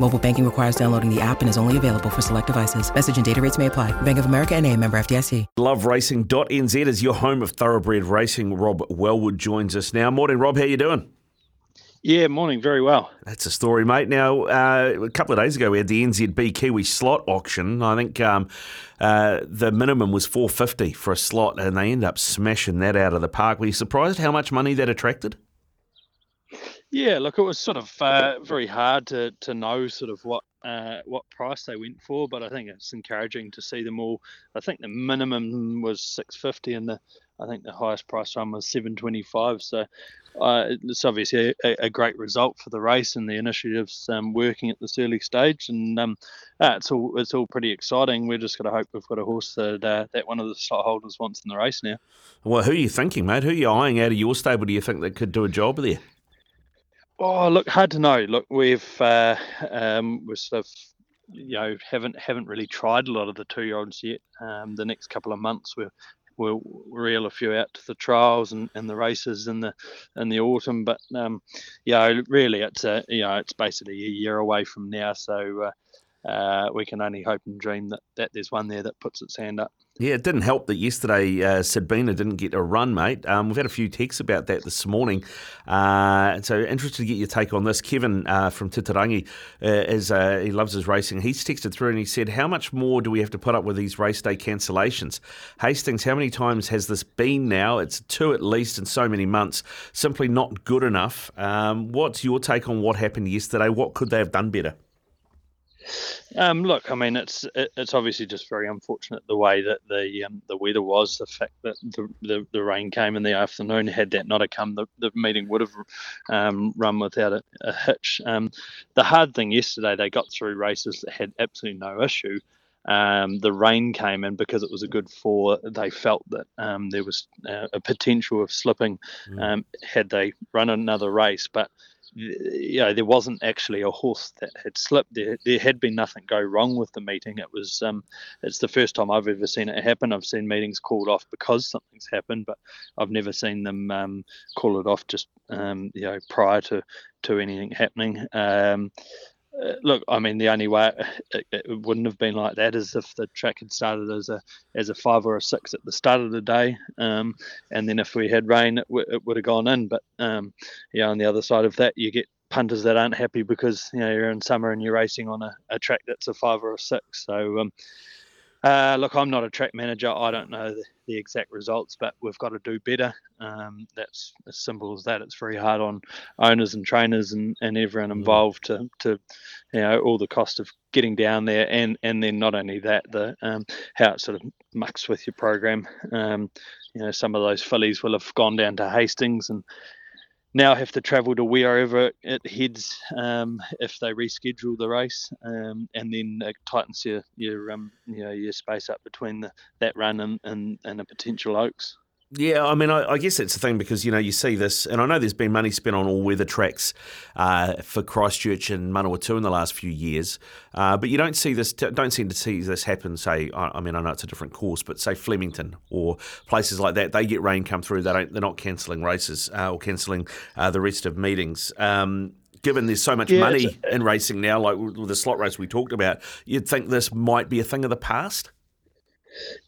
Mobile banking requires downloading the app and is only available for select devices. Message and data rates may apply. Bank of America and a member FDIC. LoveRacing.nz is your home of thoroughbred racing. Rob Wellwood joins us now. Morning, Rob. How you doing? Yeah, morning. Very well. That's a story, mate. Now, uh, a couple of days ago, we had the NZB Kiwi slot auction. I think um, uh, the minimum was four fifty for a slot, and they end up smashing that out of the park. Were you surprised how much money that attracted? Yeah, look, it was sort of uh, very hard to, to know sort of what uh, what price they went for, but I think it's encouraging to see them all. I think the minimum was six fifty, and the I think the highest price one was seven twenty five. So uh, it's obviously a, a, great result for the race and the initiatives um, working at this early stage, and um, uh, it's all it's all pretty exciting. We're just going to hope we've got a horse that uh, that one of the slot holders wants in the race now. Well, who are you thinking, mate? Who are you eyeing out of your stable? Do you think that could do a job there? Oh, look, hard to know. Look, we've uh, um, we're sort of you know haven't haven't really tried a lot of the two year olds yet. Um, the next couple of months we're we'll reel a few out to the trials and, and the races in the in the autumn. But um, yeah, really, it's a you know it's basically a year away from now, so uh, uh, we can only hope and dream that, that there's one there that puts its hand up. Yeah, it didn't help that yesterday uh, Sabina didn't get a run, mate. Um, we've had a few texts about that this morning. Uh, so interested to get your take on this. Kevin uh, from Titirangi, uh, is, uh, he loves his racing. He's texted through and he said, How much more do we have to put up with these race day cancellations? Hastings, how many times has this been now? It's two at least in so many months. Simply not good enough. Um, what's your take on what happened yesterday? What could they have done better? Um, look, I mean, it's it's obviously just very unfortunate the way that the um, the weather was. The fact that the, the, the, rain came in the afternoon. Had that not have come, the, the meeting would have um, run without a, a hitch. Um, the hard thing yesterday, they got through races that had absolutely no issue. Um, the rain came in because it was a good four. They felt that um, there was uh, a potential of slipping mm. had they run another race, but you know, there wasn't actually a horse that had slipped. There, there had been nothing go wrong with the meeting. It was, um, it's the first time I've ever seen it happen. I've seen meetings called off because something's happened, but I've never seen them um, call it off just, um, you know, prior to to anything happening. Um, look, I mean, the only way it, it, wouldn't have been like that is if the track had started as a as a five or a six at the start of the day, um, and then if we had rain, it, w- it would have gone in. But um, yeah, on the other side of that, you get punters that aren't happy because you know you're in summer and you're racing on a, a track that's a five or a six. So um, uh, look, I'm not a track manager. I don't know the, the exact results, but we've got to do better. Um, that's as simple as that. It's very hard on owners and trainers and, and everyone mm. involved to, to, you know, all the cost of getting down there, and and then not only that, the um, how it sort of mucks with your program. Um, you know, some of those fillies will have gone down to Hastings and now have to travel to wherever it heads um, if they reschedule the race, um, and then it tightens your your um, you know your space up between the, that run and, and, and a potential Oaks. Yeah, I mean, I, I, guess it's the thing because you know you see this, and I know there's been money spent on all weather tracks uh, for Christchurch and Manawatu in the last few years, uh, but you don't see this. Don't seem to see this happen. Say, I, I, mean, I know it's a different course, but say Flemington or places like that, they get rain come through. They don't. They're not cancelling races uh, or cancelling uh, the rest of meetings. Um, given there's so much yeah, money in racing now, like the slot race we talked about, you'd think this might be a thing of the past.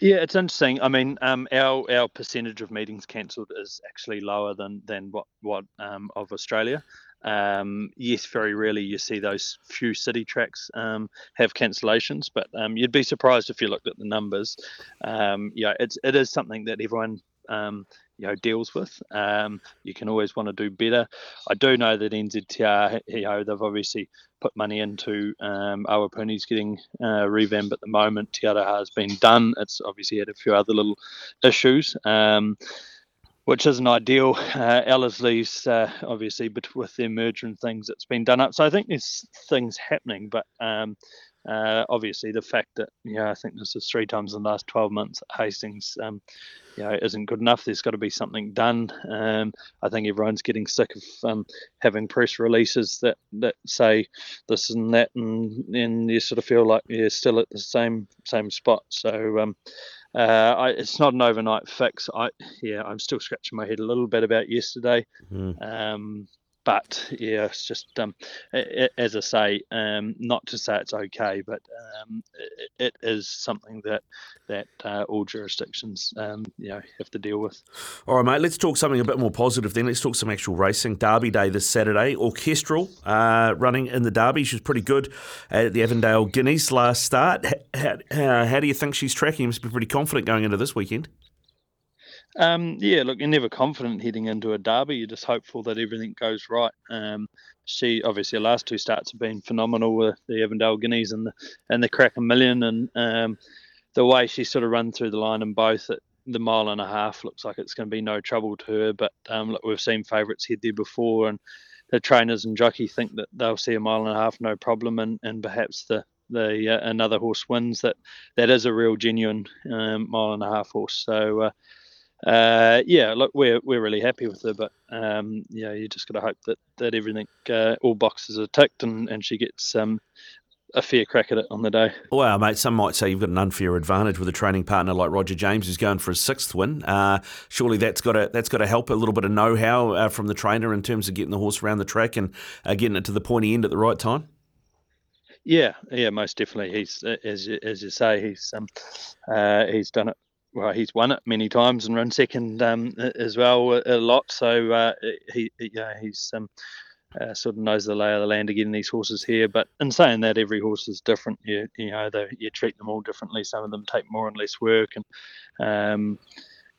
Yeah, it's interesting. I mean, um, our our percentage of meetings cancelled is actually lower than than what what um, of Australia. Um, yes, very rarely you see those few city tracks um, have cancellations, but um, you'd be surprised if you looked at the numbers. Um, yeah, it's it is something that everyone um, you know deals with. Um, you can always want to do better. I do know that NZTR, you know, they've obviously put money into um, Awapuni's getting uh, revamped at the moment. Te Aroha has been done. It's obviously had a few other little issues. Um, which isn't ideal. Uh, uh, obviously, but with their merger and things, it's been done up. So I think there's things happening, but um, uh, obviously the fact that you know I think this is three times in the last 12 months Hastings, um, you know, isn't good enough. There's got to be something done. Um, I think everyone's getting sick of um, having press releases that, that say this and that, and and you sort of feel like you're still at the same same spot. So. Um, uh, I, it's not an overnight fix. I yeah, I'm still scratching my head a little bit about yesterday. Mm but yeah, it's just um, as I say, um, not to say it's okay, but um, it, it is something that that uh, all jurisdictions um, you know have to deal with. All right, mate. Let's talk something a bit more positive then. Let's talk some actual racing. Derby Day this Saturday. Orchestral uh, running in the Derby. She was pretty good at the Avondale Guineas last start. How, how, how do you think she's tracking? You must be pretty confident going into this weekend. Um, yeah, look, you're never confident heading into a derby. You're just hopeful that everything goes right. Um, she obviously her last two starts have been phenomenal with the Avondale Guineas and the and the Karaka Million, and um, the way she sort of run through the line in both at the mile and a half looks like it's going to be no trouble to her. But um, look, we've seen favourites head there before, and the trainers and jockey think that they'll see a mile and a half no problem, and, and perhaps the the uh, another horse wins that that is a real genuine um, mile and a half horse. So. Uh, uh, yeah, look, we're we're really happy with her, but um, yeah, you just got to hope that that everything, uh, all boxes are ticked, and, and she gets um, a fair crack at it on the day. Well, mate, some might say you've got an unfair advantage with a training partner like Roger James, who's going for his sixth win. Uh, surely that's got to that's got to help a little bit of know-how uh, from the trainer in terms of getting the horse around the track and uh, getting it to the pointy end at the right time. Yeah, yeah, most definitely. He's as you, as you say, he's um, uh, he's done it well, he's won it many times and run second um, as well a, lot. So uh, he, yeah, he's um, uh, sort of knows the lay of the land again. these horses here. But in saying that, every horse is different. You you know, they, you treat them all differently. Some of them take more and less work, and um,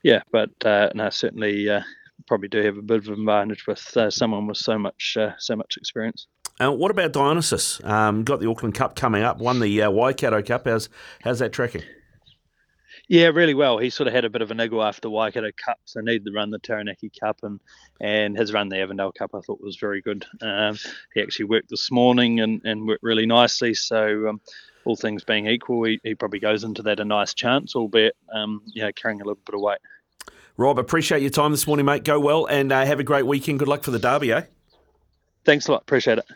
yeah, but uh, no, certainly uh, probably do have a bit of an advantage with uh, someone with so much uh, so much experience. Uh, what about Dionysus? Um, got the Auckland Cup coming up. Won the Waikato Cup. How's how's that tracking? Yeah, really well. He sort of had a bit of a niggle after Waikato Cup, so needed to run the Taranaki Cup and and his run the Avondale Cup I thought was very good. Um, he actually worked this morning and, and worked really nicely. So um, all things being equal, he, he probably goes into that a nice chance, albeit um, know carrying a little bit of weight. Rob, appreciate your time this morning, mate. Go well and uh, have a great weekend. Good luck for the derby, eh? Thanks a lot. Appreciate it.